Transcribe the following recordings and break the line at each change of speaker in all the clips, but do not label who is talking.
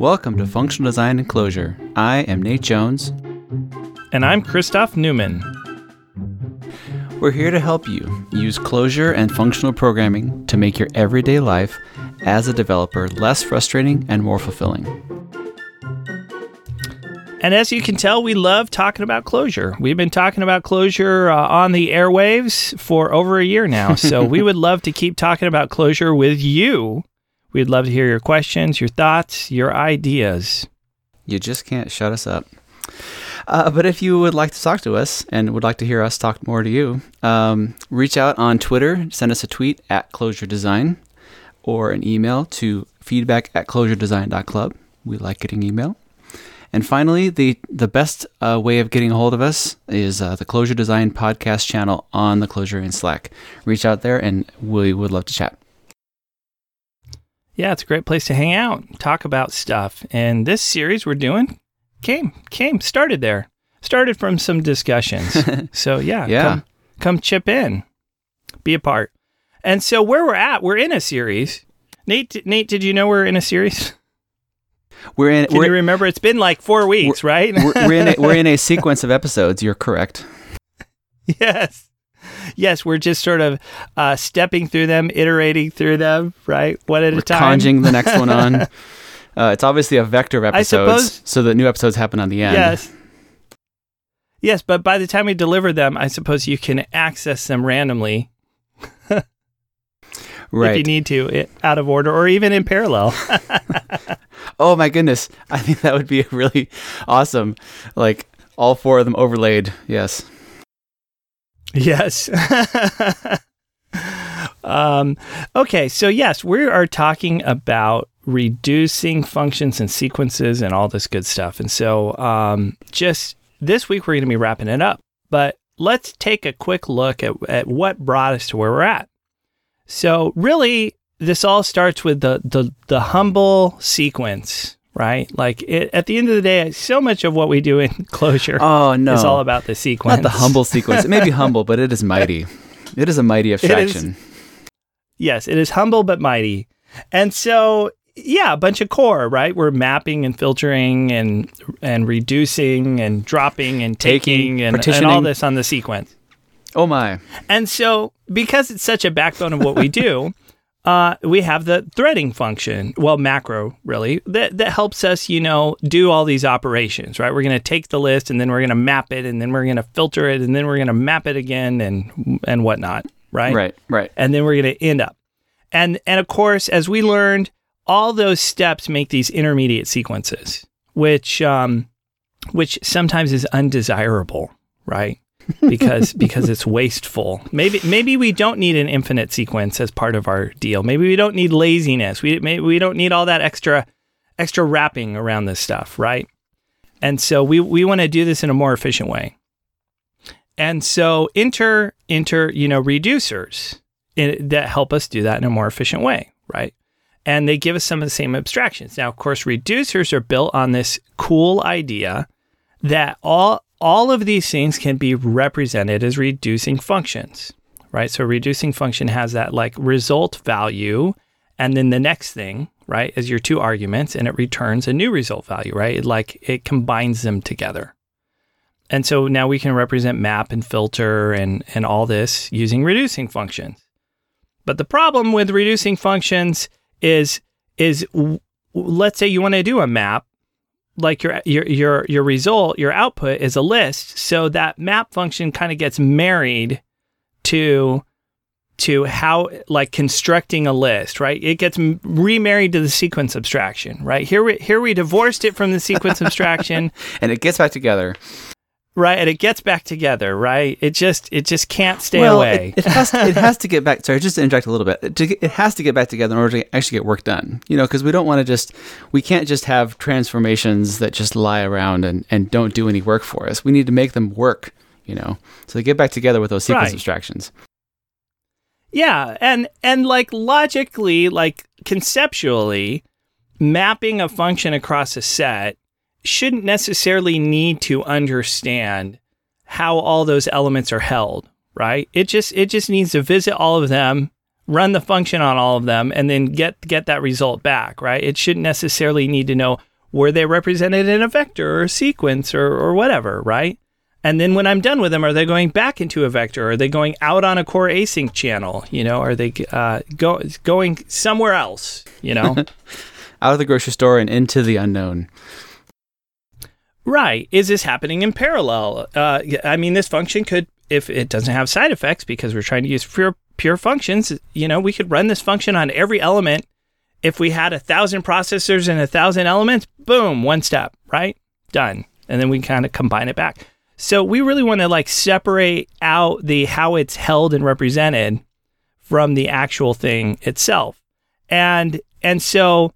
Welcome to Functional Design and Clojure. I am Nate Jones.
And I'm Christoph Neumann.
We're here to help you use Clojure and functional programming to make your everyday life as a developer less frustrating and more fulfilling.
And as you can tell, we love talking about Clojure. We've been talking about Clojure uh, on the airwaves for over a year now. So we would love to keep talking about Clojure with you. We'd love to hear your questions, your thoughts, your ideas.
You just can't shut us up. Uh, but if you would like to talk to us and would like to hear us talk more to you, um, reach out on Twitter, send us a tweet at Clojure Design, or an email to feedback at clojuredesign.club. We like getting email. And finally, the the best uh, way of getting a hold of us is uh, the Clojure Design podcast channel on the Clojurians Slack. Reach out there, and we would love to chat.
Yeah, it's a great place to hang out, talk about stuff. And this series we're doing came came started there, started from some discussions. so yeah,
Yeah.
come, come chip in, be a part. And so where we're at, we're in a series. Nate, Nate, did you know we're in a series?
We're in
Can
we're,
you remember? It's been like four weeks, right?
we're, we're in a, we're in a sequence of episodes. You're correct.
yes. Yes, we're just sort of uh, stepping through them, iterating through them, right? One at
We're
a time.
conjuring the next one on. Uh, it's obviously a vector of episodes,
suppose-
so that new episodes happen on the end.
Yes. Yes, but by the time we deliver them, I suppose you can access them randomly if you need to, i- out of order or even in parallel.
Oh my goodness, I think that would be really awesome. Like all four of them overlaid. Yes.
Yes. um, okay, so yes, we are talking about reducing functions and sequences and all this good stuff. And so um, just this week, we're going to be wrapping it up. But let's take a quick look at, at what brought us to where we're at. So, really, this all starts with the, the, the humble sequence, right? Like, it, at the end of the day, so much of what we do in Clojure
Oh no.
is all about the sequence.
Not the humble sequence. It may be humble, but it is mighty. It is a mighty abstraction.
Yes, it is humble but mighty. And so, yeah, a bunch of core, right? We're mapping and filtering and and reducing and dropping and
Taking,
taking, and, and all this on the sequence.
Oh my.
And so, because it's such a backbone of what we do, uh, we have the threading function, well, macro really, that, that helps us, you know, do all these operations, right? We're going to take the list and then we're going to map it and then we're going to filter it and then we're going to map it again and and whatnot, right?
Right, right.
and then we're going to end up. And and of course, as we learned, all those steps make these intermediate sequences, which um, which sometimes is undesirable, right? Because because it's wasteful. Maybe maybe we don't need an infinite sequence as part of our deal. Maybe we don't need laziness. We maybe we don't need all that extra extra wrapping around this stuff, right? And so we we want to do this in a more efficient way. And so enter enter you know reducers in, that help us do that in a more efficient way, right? And they give us some of the same abstractions. Now, of course, reducers are built on this cool idea that all all of these things can be represented as reducing functions, right? So reducing function has that like result value, and then the next thing, right, is your two arguments, and it returns a new result value, right? It like it combines them together. And so now we can represent map and filter and and all this using reducing functions. But the problem with reducing functions is is w- let's say you want to do a map like your your your your result, your output is a list. So that map function kind of gets married to to how like constructing a list, right? It gets m- remarried to the sequence abstraction, right? Here we here we divorced it from the sequence abstraction,
And it gets back together.
Right? And it gets back together, right? It just it just can't stay
well,
away.
It, it has to, it has to get back. Sorry, just to interject a little bit. It has to get back together in order to actually get work done. You know, because we don't want to just we can't just have transformations that just lie around and and don't do any work for us. We need to make them work. You know, so they get back together with those sequence
Right.
abstractions.
Yeah, and and like logically, like conceptually, mapping a function across a set shouldn't necessarily need to understand how all those elements are held, right? It just it just needs to visit all of them, run the function on all of them, and then get get that result back, right? It shouldn't necessarily need to know were they represented in a vector or a sequence or, or whatever, right? And then when I'm done with them, are they going back into a vector? Are they going out on a core async channel? You know, are they uh, go, going somewhere else? You know,
out of the grocery store and into the unknown.
Right. Is this happening in parallel? Uh, I mean, this function could, if it doesn't have side effects, because we're trying to use pure pure functions, you know, we could run this function on every element. If we had a thousand processors and a thousand elements, boom, one step, right? Done. And then we kind of combine it back. So we really want to like separate out the how it's held and represented from the actual thing itself. And and so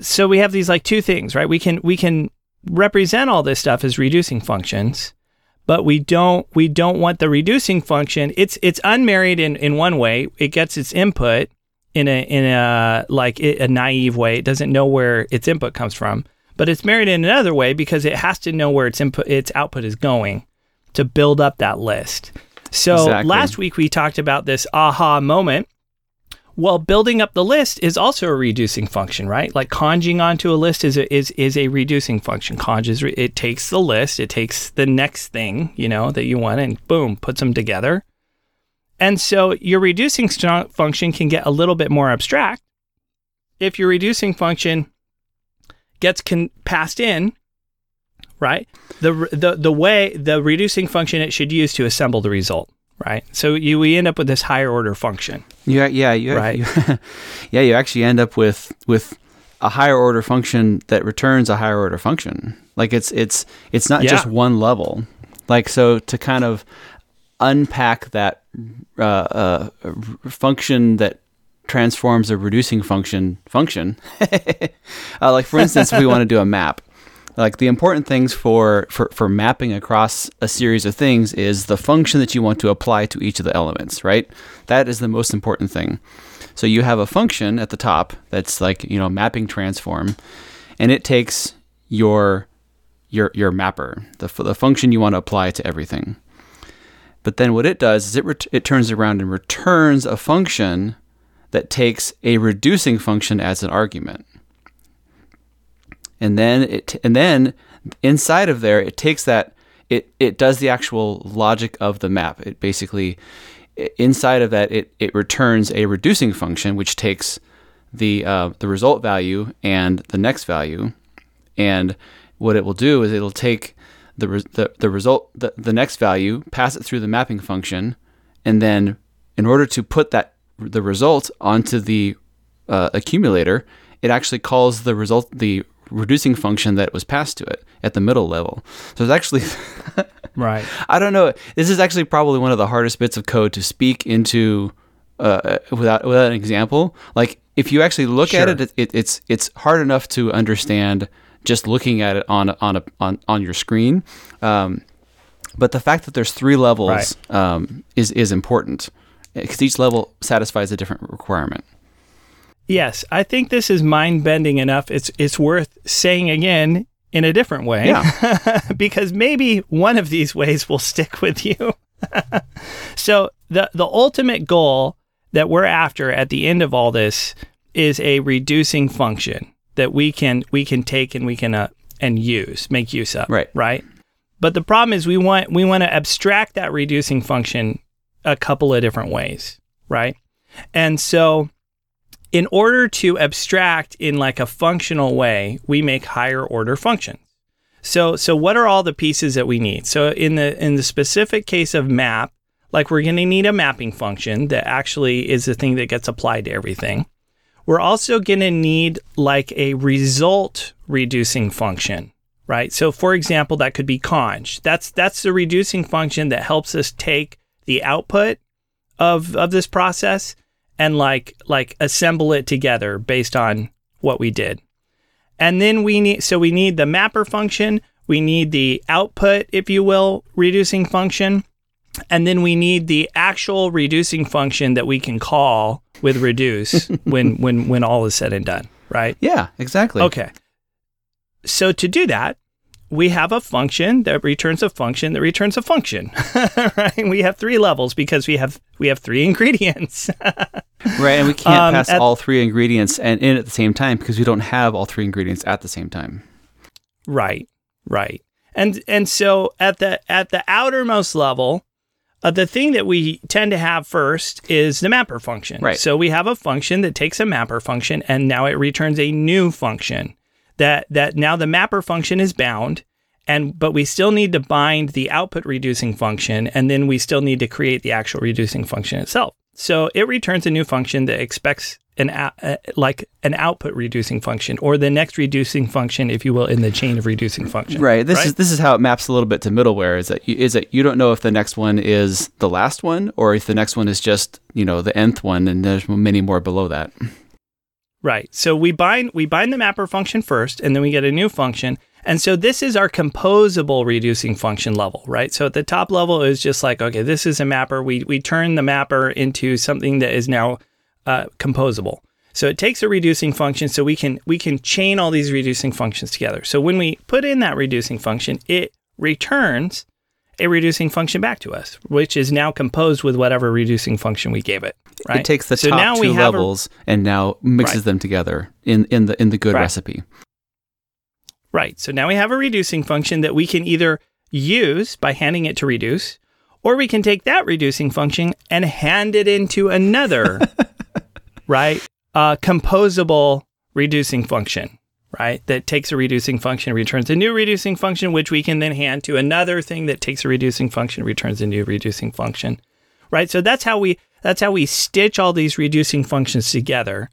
so we have these like two things, right? We can we can represent all this stuff as reducing functions, but we don't we don't want the reducing function. It's it's unmarried in in one way. It gets its input in a in a like a naive way. It doesn't know where its input comes from, but it's married in another way because it has to know where its input its output is going to build up that list. So
Exactly.
last week we talked about this aha moment. Well, building up the list is also a reducing function, right? Like conjing onto a list is a, is is a reducing function. Conj re- it takes the list, it takes the next thing you know that you want, and boom, puts them together. And so your reducing st- function can get a little bit more abstract if your reducing function gets con- passed in, right? The the the way the reducing function it should use to assemble the result, right? So you we end up with this higher order function.
Yeah, yeah, you,
Right.
you- yeah. You actually end up with with a higher order function that returns a higher order function. Like it's it's it's not
Yeah.
just one level. Like so to kind of unpack that uh, uh, function that transforms a reducing function function. uh, like for instance, if we want to do a map. Like the important things for, for, for mapping across a series of things is the function that you want to apply to each of the elements, right? That is the most important thing. So you have a function at the top that's like, you know, mapping transform, and it takes your your your mapper, the, the function you want to apply to everything. But then what it does is it ret- it turns around and returns a function that takes a reducing function as an argument. And then it and then inside of there it takes that it it does the actual logic of the map. It basically inside of that it it returns a reducing function which takes the uh, the result value and the next value and what it will do is it'll take the res- the, the result the, the next value pass it through the mapping function and then in order to put that the result onto the uh, accumulator it actually calls the result the reducing function that was passed to it at the middle level so it's actually
Right.
I don't know. This is actually probably one of the hardest bits of code to speak into uh, without without an example. Like if you actually look at
Sure.
it, it, it, it's it's hard enough to understand just looking at it on on a, on on your screen. Um, but the fact that there's three levels
Right.
um, is is important because each level satisfies a different requirement.
Yes, I think this is mind bending enough. It's it's worth saying again in a different way.
Yeah.
because maybe one of these ways will stick with you. so the the ultimate goal that we're after at the end of all this is a reducing function that we can we can take and we can uh, and use make use of.
Right.
Right. But the problem is we want we want to abstract that reducing function a couple of different ways, right? And so in order to abstract in like a functional way, we make higher order functions. So so what are all the pieces that we need? So in the in the specific case of map, like we're going to need a mapping function that actually is the thing that gets applied to everything. We're also going to need like a result reducing function, right? So for example, that could be conj. That's that's the reducing function that helps us take the output of of this process and like like assemble it together based on what we did. And then we need so we need the mapper function, we need the output if you will reducing function, and then we need the actual reducing function that we can call with reduce when when when all is said and done, right?
Yeah, exactly.
Okay. So to do that, we have a function that returns a function that returns a function. right? We have three levels because we have we have three ingredients.
Right, and we can't
Um,
pass
at-
all three ingredients and in at the same time because we don't have all three ingredients at the same time.
Right, right. And and so at the at the outermost level, uh, the thing that we tend to have first is the mapper function.
Right.
So we have a function that takes a mapper function and now it returns a new function. That that now the mapper function is bound and but we still need to bind the output reducing function and then we still need to create the actual reducing function itself. So it returns a new function that expects an uh, like an output reducing function or the next reducing function if you will in the chain of reducing functions.
Right. This
right?
is this is how it maps a little bit to middleware. Is that you, is that you don't know if the next one is the last one or if the next one is just you know the nth one and there's many more below that.
Right. So we bind we bind the mapper function first, and then we get a new function. And so this is our composable reducing function level, right? So at the top level is just like, okay, this is a mapper. We we turn the mapper into something that is now uh, composable. So it takes a reducing function, so we can we can chain all these reducing functions together. So when we put in that reducing function, it returns a reducing function back to us, which is now composed with whatever reducing function we gave it. Right?
It takes the
so
top
now
two
have a-
levels and now mixes
Right.
them together in in the in the good
Right.
recipe.
Right. So now we have a reducing function that we can either use by handing it to reduce, or we can take that reducing function and hand it into another, right? Uh, composable reducing function, right? That takes a reducing function, returns a new reducing function, which we can then hand to another thing that takes a reducing function, returns a new reducing function, right? So that's how we that's how we stitch all these reducing functions together.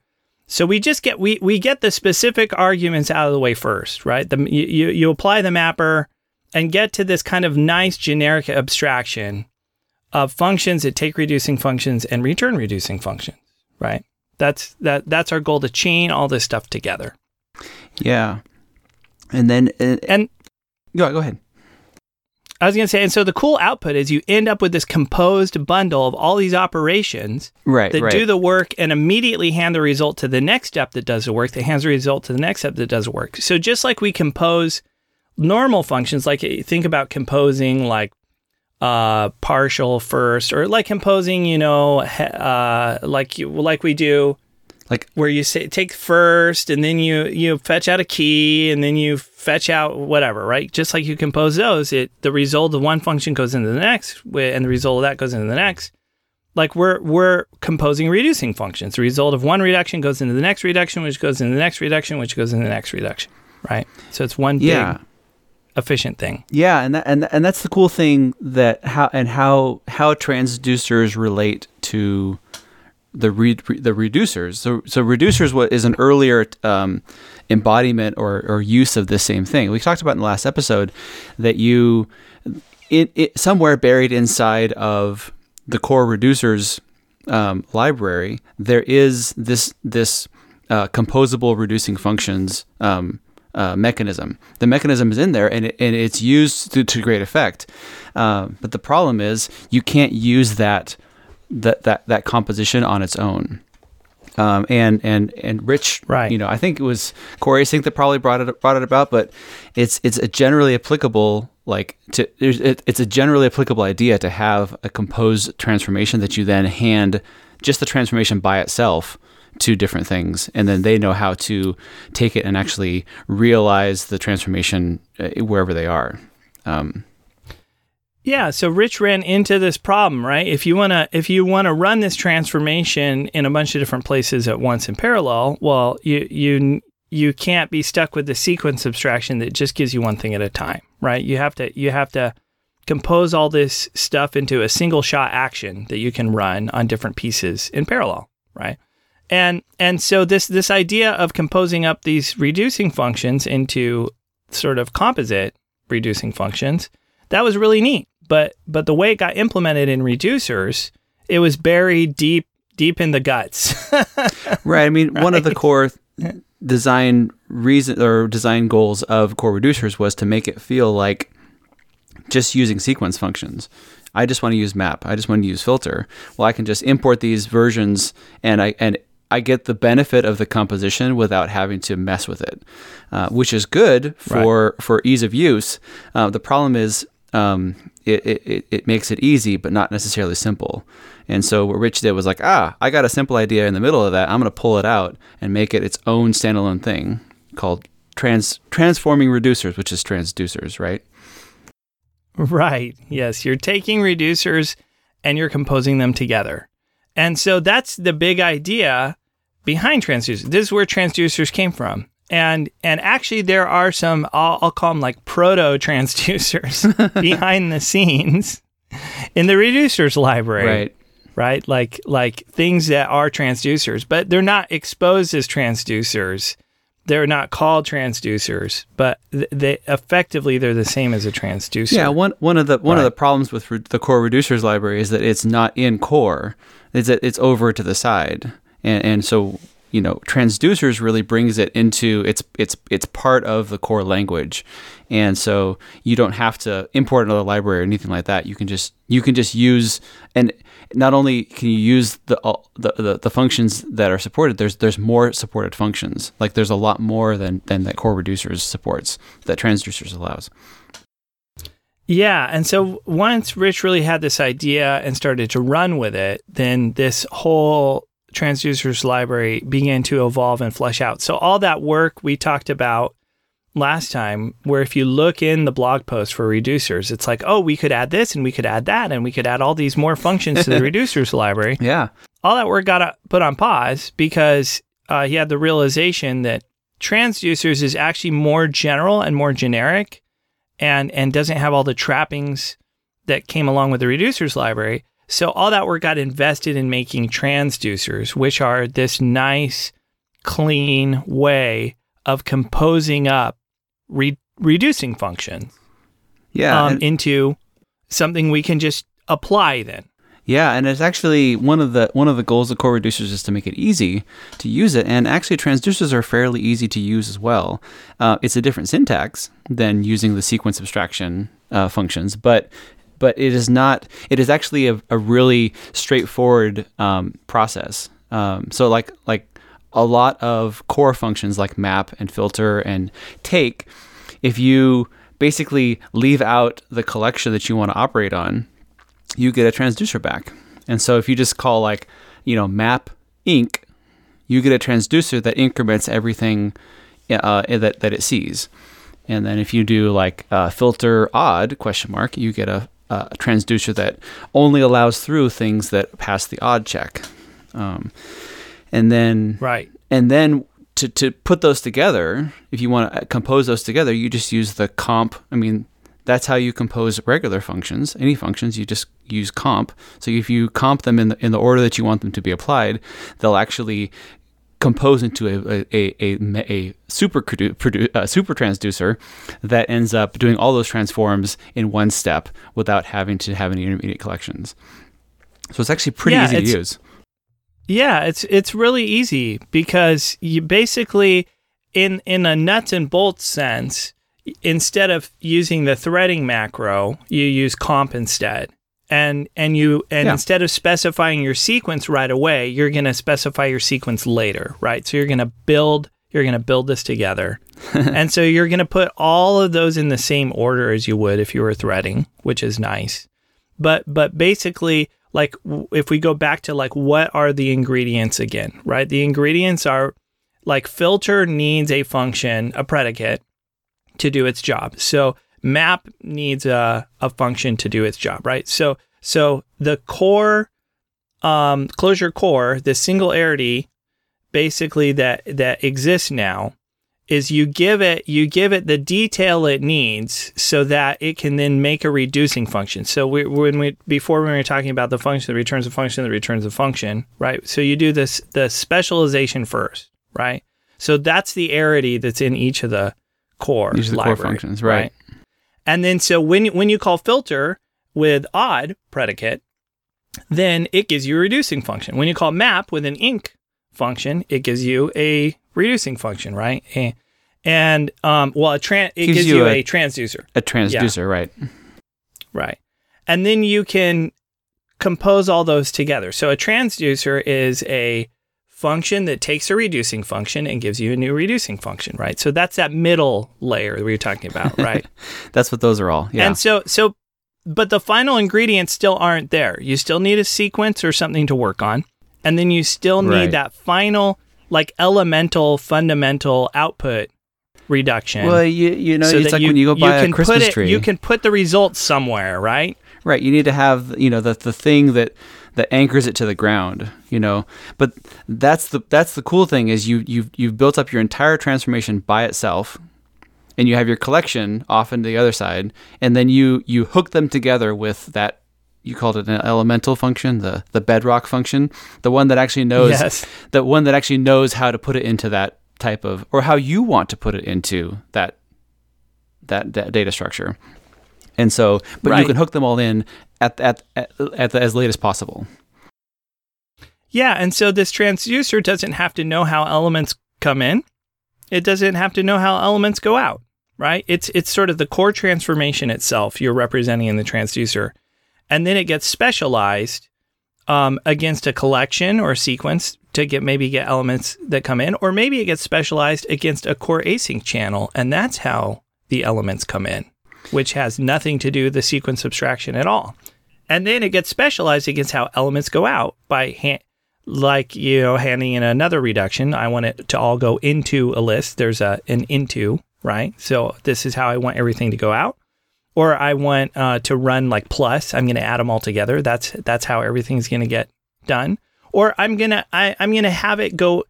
So we just get we we get the specific arguments out of the way first, right? The, you, you you apply the mapper and get to this kind of nice generic abstraction of functions that take reducing functions and return reducing functions, right? That's that that's our goal to chain all this stuff together.
Yeah. And then uh,
And
go go ahead.
I was going to say, and so the cool output is you end up with this composed bundle of all these operations
Right.
that
right.
do the work and immediately hand the result to the next step that does the work that hands the result to the next step that does the work. So just like we compose normal functions, like eh, think about composing like uh, partial first, or like composing, you know, uh, like you, like we do
like
where you say take first and then you you fetch out a key and then you fetch out whatever right? Just like you compose those it the result of one function goes into the next and the result of that goes into the next. Like we're we're composing reducing functions. The result of one reduction goes into the next reduction which goes into the next reduction which goes into the next reduction right? So it's one
yeah.
big efficient thing.
Yeah, and that, and and that's the cool thing that how and how how transducers relate to the re, the reducers. So so reducers what is an earlier um, embodiment or or use of the same thing. We talked about in the last episode that you it, it somewhere buried inside of the core reducers um, library there is this this uh, composable reducing functions um, uh, mechanism. The mechanism is in there and, it, and it's used to, to great effect. Uh, but the problem is you can't use that that that, that composition on its own. Um, and and and Rich,
Right.
You know, I think it was core async that probably brought it brought it about, but it's it's a generally applicable like to there's it, it's a generally applicable idea to have a composed transformation that you then hand just the transformation by itself to different things, and then they know how to take it and actually realize the transformation uh, wherever they are. Um,
Yeah, so Rich ran into this problem, right? If you want to if you want to run this transformation in a bunch of different places at once in parallel, well, you you you can't be stuck with the sequence abstraction that just gives you one thing at a time, right? You have to you have to compose all this stuff into a single shot action that you can run on different pieces in parallel, right? And and so this this idea of composing up these reducing functions into sort of composite reducing functions that was really neat. But but the way it got implemented in reducers, it was buried deep deep in the guts.
Right. I mean, one of the core design reason or design goals of core reducers was to make it feel like just using sequence functions. I just want to use map. I just want to use filter. Well, I can just import these versions, and I and I get the benefit of the composition without having to mess with it, uh, which is good for for ease of use. Uh, the problem is um, it, it, it- makes it easy, but not necessarily simple. And so what Rich did was like, ah, I got a simple idea in the middle of that. I'm going to pull it out and make it its own standalone thing called trans transforming reducers, which is transducers, right?
Right. Yes, you're taking reducers and you're composing them together. And so that's the big idea behind transducers. This is where transducers came from. And and actually there are some I'll, I'll call them like proto transducers behind the scenes in the reducers library.
Right.
Right? Like like things that are transducers, but they're not exposed as transducers. They're not called transducers, but th- they effectively they're the same as a transducer.
Yeah, one one of the one of the problems with re- the core reducers library is that it's not in core. Is that it's over to the side, and and so you know transducers really brings it into it's it's it's part of the core language, and so you don't have to import another library or anything like that. You can just you can just use and not only can you use the all- the, the, the functions that are supported. There's there's more supported functions. Like there's a lot more than than that core reducers supports that transducers allows.
Yeah, and so once Rich really had this idea and started to run with it, then this whole transducers library began to evolve and flesh out. So all that work we talked about last time, where if you look in the blog post for reducers, it's like, oh, we could add this and we could add that and we could add all these more functions to the reducers library.
Yeah.
All that work got uh, put on pause because uh, he had the realization that transducers is actually more general and more generic and and doesn't have all the trappings that came along with the reducers library. So all that work got invested in making transducers, which are this nice, clean way of composing up re- reducing functions
Yeah.
um, into something we can just apply then.
Yeah, and it's actually one of the one of the goals of core reducers is to make it easy to use it. And actually, transducers are fairly easy to use as well. Uh, it's a different syntax than using the sequence abstraction uh, functions, but but it is not. It is actually a, a really straightforward um, process. Um, so like like a lot of core functions like map and filter and take, if you basically leave out the collection that you want to operate on, you get a transducer back. And so if you just call like, you know, map inc, you get a transducer that increments everything uh, that, that it sees. And then if you do like uh, filter odd question mark, you get a, a transducer that only allows through things that pass the odd check. Um, and then
Right.
and then to, to put those together, if you want to compose those together, you just use the comp. I mean, that's how you compose regular functions. Any functions, you just use comp. So if you comp them in the, in the order that you want them to be applied, they'll actually compose into a a, a, a, super produ- produ- uh, super transducer that ends up doing all those transforms in one step without having to have any intermediate collections. So it's actually pretty
Yeah,
easy to use.
Yeah, it's it's really easy because you basically in in a nuts and bolts sense, instead of using the threading macro, you use comp instead. And and you and
Yeah.
instead of specifying your sequence right away, you're going to specify your sequence later, right? So you're going to build you're going to build this together. and so you're going to put all of those in the same order as you would if you were threading, which is nice but but basically like w- if we go back to like what are the ingredients again right the ingredients are like filter needs a function a predicate to do its job so map needs a, a function to do its job right so so the core um Clojure core the singularity basically that that exists now is you give it you give it the detail it needs so that it can then make a reducing function. So we, when we before when we were talking about the function that returns a function that returns a function, right? So you do this the specialization first, right? So that's the arity that's in each of the core
Each of the core
library,
functions, right.
And then so when you- when you call filter with odd predicate, then it gives you a reducing function. When you call map with an inc function, it gives you a reducing function, right? And um, well, a tran- it
Gives
gives,
you
you,
a-
a, transducer,
A transducer, right?
right? And then you can compose all those together. So a transducer is a function that takes a reducing function and gives you a new reducing function, right? So that's that middle layer that we were talking about, right?
That's what those are all. Yeah.
And so, so, but the final ingredients still aren't there. You still need a sequence or something to work on. And then you still need
Right.
that final, like elemental, fundamental output reduction.
Well, you you know,
so
it's like
you,
when you go buy
can
a Christmas
put it,
tree.
You can put the results somewhere, right?
Right. You need to have you know the the thing that that anchors it to the ground. You know, but that's the that's the cool thing is you you've you've built up your entire transformation by itself, and you have your collection off into the other side, and then you you hook them together with that. You called it an elemental function, the the bedrock function, the one that actually knows
Yes.
the one that actually knows how to put it into that type of or how you want to put it into that that, that data structure. And so, but you can hook them all in at at at, at the, as late as possible.
Yeah, and so this transducer doesn't have to know how elements come in. It doesn't have to know how elements go out, right? It's it's sort of the core transformation itself you're representing in the transducer. And then it gets specialized um, against a collection or sequence to get maybe get elements that come in, or maybe it gets specialized against a core async channel, and that's how the elements come in, which has nothing to do with the sequence abstraction at all. And then it gets specialized against how elements go out by hand, like you know, handing in another reduction. I want it to all go into a list. There's a an into right. So this is how I want everything to go out. Or I want uh, to run like plus. I'm going to add them all together. That's that's how everything's going to get done. Or I'm gonna I, I'm gonna have it go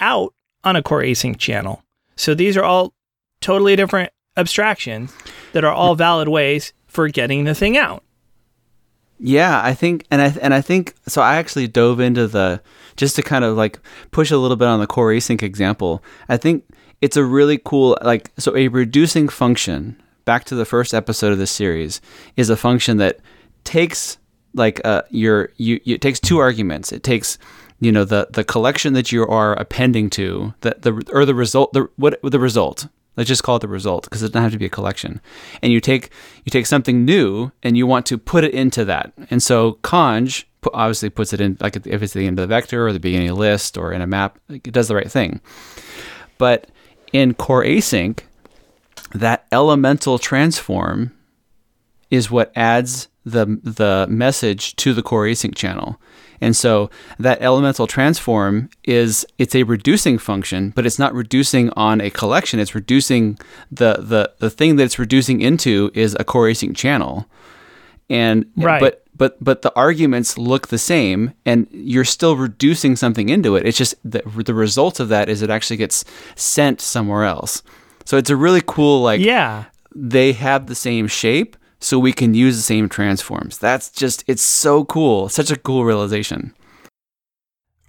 out on a core async channel. So these are all totally different abstractions that are all valid ways for getting the thing out.
Yeah, I think, and I and I think so. I actually dove into the just to kind of like push a little bit on the core async example. I think it's a really cool like so a reducing function. Back to the first episode of this series is a function that takes like uh your you, you it takes two arguments. It takes you know the the collection that you are appending to that the or the result the what the result let's just call it the result because it doesn't have to be a collection. And you take you take something new and you want to put it into that. And so conj obviously puts it in like if it's the end of the vector or the beginning of a list or in a map it does the right thing. But in core async that elemental transform is what adds the the message to the core async channel. And so that elemental transform is it's a reducing function, but it's not reducing on a collection. It's reducing the the the thing that it's reducing into is a core async channel. And
Right.
but but but the arguments look the same and you're still reducing something into it. It's just the the result of that is it actually gets sent somewhere else. So it's a really cool like
Yeah.
they have the same shape so we can use the same transforms. That's just it's so cool. Such a cool realization.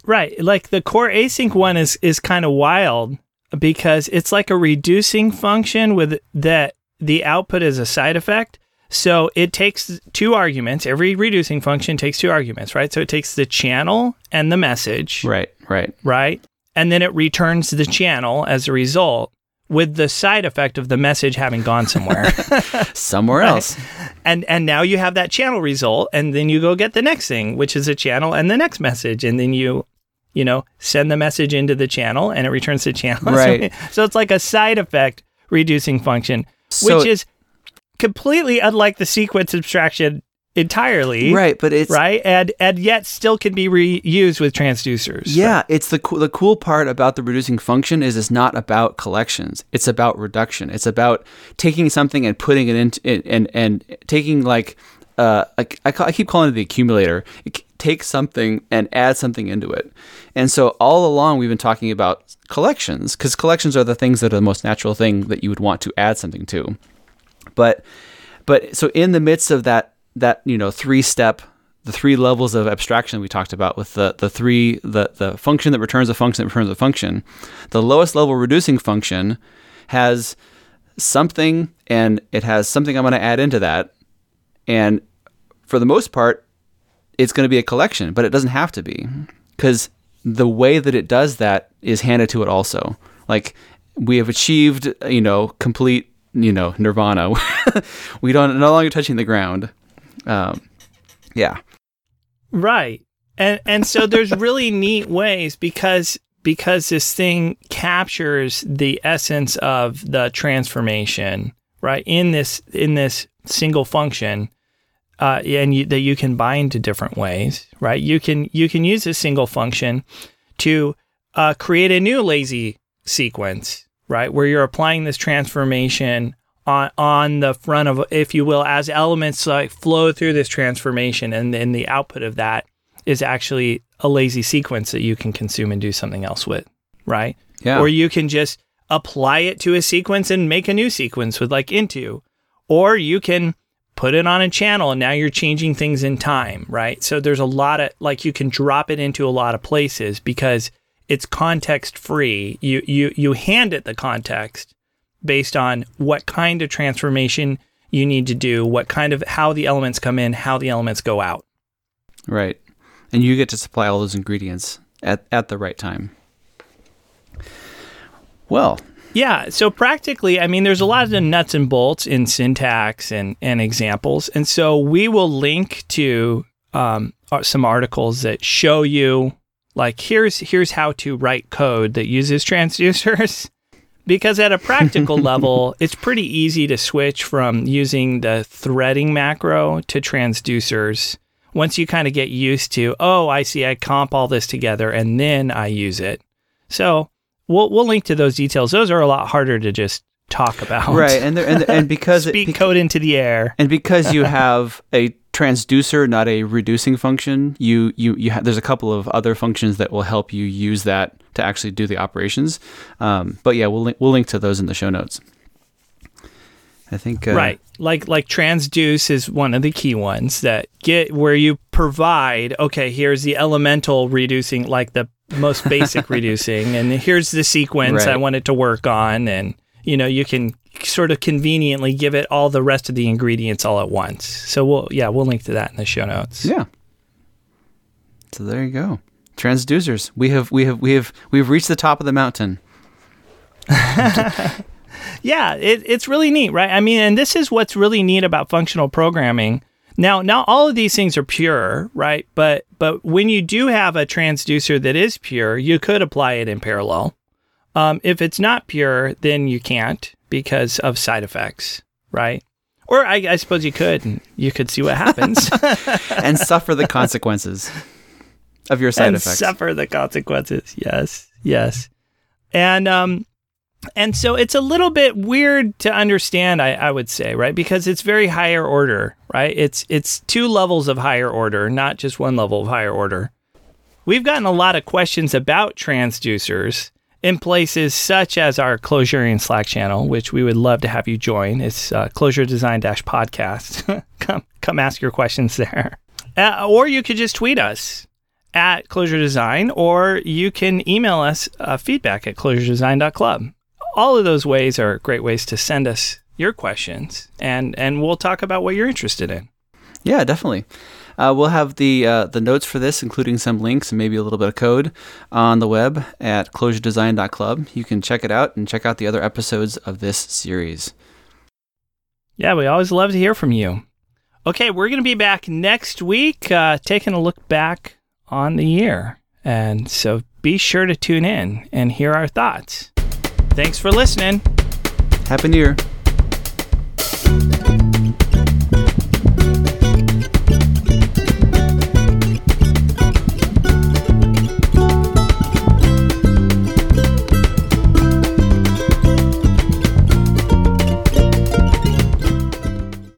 Right. Like the core async one is is kind of wild because it's like a reducing function with that the output is a side effect. So it takes two arguments. Every reducing function takes two arguments, right? So it takes the channel and the message,
Right, right.
right? And then it returns the channel as a result with the side effect of the message having gone somewhere.
Somewhere
Right.
else.
and and now you have that channel result and then you go get the next thing which is a channel and the next message and then you you know send the message into the channel and it returns the channel
Right.
so, so it's like a side effect reducing function
So-
which is completely unlike the sequence abstraction entirely
Right, but it's
right and and yet still can be reused with transducers
Yeah, it's the cool, the cool part about the reducing function is it's not about collections. It's about reduction. It's about taking something and putting it into and and, and taking like uh like I, ca- I keep calling it the accumulator. It takes something and add something into it. And so all along we've been talking about collections because collections are the things that are the most natural thing that you would want to add something to. But but so in the midst of that that you know three step the three levels of abstraction we talked about with the the three the the function that returns a function that returns a function the lowest level reducing function has something and it has something I'm going to add into that. And for the most part it's going to be a collection but it doesn't have to be cuz the way that it does that is handed to it also. Like we have achieved you know complete you know nirvana. We don't no longer touching the ground um, yeah
Right. And and so there's really neat ways because because this thing captures the essence of the transformation, right? In this in this single function, uh, and you, that you can bind to different ways, right? You can you can use a single function to uh, create a new lazy sequence, right? Where you're applying this transformation on on the front of, if you will, as elements like flow through this transformation, and then the output of that is actually a lazy sequence that you can consume and do something else with, right?
Yeah.
Or you can just apply it to a sequence and make a new sequence with like into, or you can put it on a channel and now you're changing things in time, right? So there's a lot of like you can drop it into a lot of places because it's context free. You you you hand it the context based on what kind of transformation you need to do, what kind of how the elements come in, how the elements go out.
Right. And you get to supply all those ingredients at, at the right time. Well,
Yeah, so practically, I mean, there's a lot of the nuts and bolts in syntax and, and examples. And so we will link to um, uh, some articles that show you, like, here's, here's how to write code that uses transducers. Because at a practical level, it's pretty easy to switch from using the threading macro to transducers once you kind of get used to, oh, I see, I comp all this together and then I use it. So we'll we'll link to those details. Those are a lot harder to just talk about.
right, and there, and and because it,
speak
bec-
code into the air.
and because you have a transducer, not a reducing function, you you you ha- there's a couple of other functions that will help you use that to actually do the operations. Um, but yeah, we'll link, we'll link to those in the show notes. I think uh,
right. Like like transduce is one of the key ones that get where you provide, okay, here's the elemental reducing like the most basic reducing and here's the sequence I
Right.
want it to work on and you know, you can sort of conveniently give it all the rest of the ingredients all at once. So we'll yeah, we'll link to that in the show notes.
Yeah. So there you go. Transducers. We have we have we have we've reached the top of the mountain.
Yeah, it, it's really neat, right? I mean, and this is what's really neat about functional programming. Now, now all of these things are pure, right? But but when you do have a transducer that is pure, you could apply it in parallel. Um, if it's not pure, then you can't because of side effects, right? Or I, I suppose you could, and you could see what happens
and suffer the consequences of your side
and
effects.
suffer the consequences. Yes, yes, and um, and so it's a little bit weird to understand. I, I would say, right, because it's very higher order, right? It's it's two levels of higher order, not just one level of higher order. We've gotten a lot of questions about transducers in places such as our Clojurian Slack channel, which we would love to have you join. It's uh, Clojure Design Podcast. come come ask your questions there, uh, or you could just tweet us at Clojure Design, or you can email us uh, feedback at clojuredesign.club. All of those ways are great ways to send us your questions, and and we'll talk about what you're interested in.
Yeah, definitely. Uh, we'll have the uh, the notes for this, including some links and maybe a little bit of code, on the web at clojuredesign.club. You can check it out and check out the other episodes of this series.
Yeah, we always love to hear from you. Okay, we're going to be back next week, uh, taking a look back on the year. And so be sure to tune in and hear our thoughts. Thanks for listening.
Happy New Year!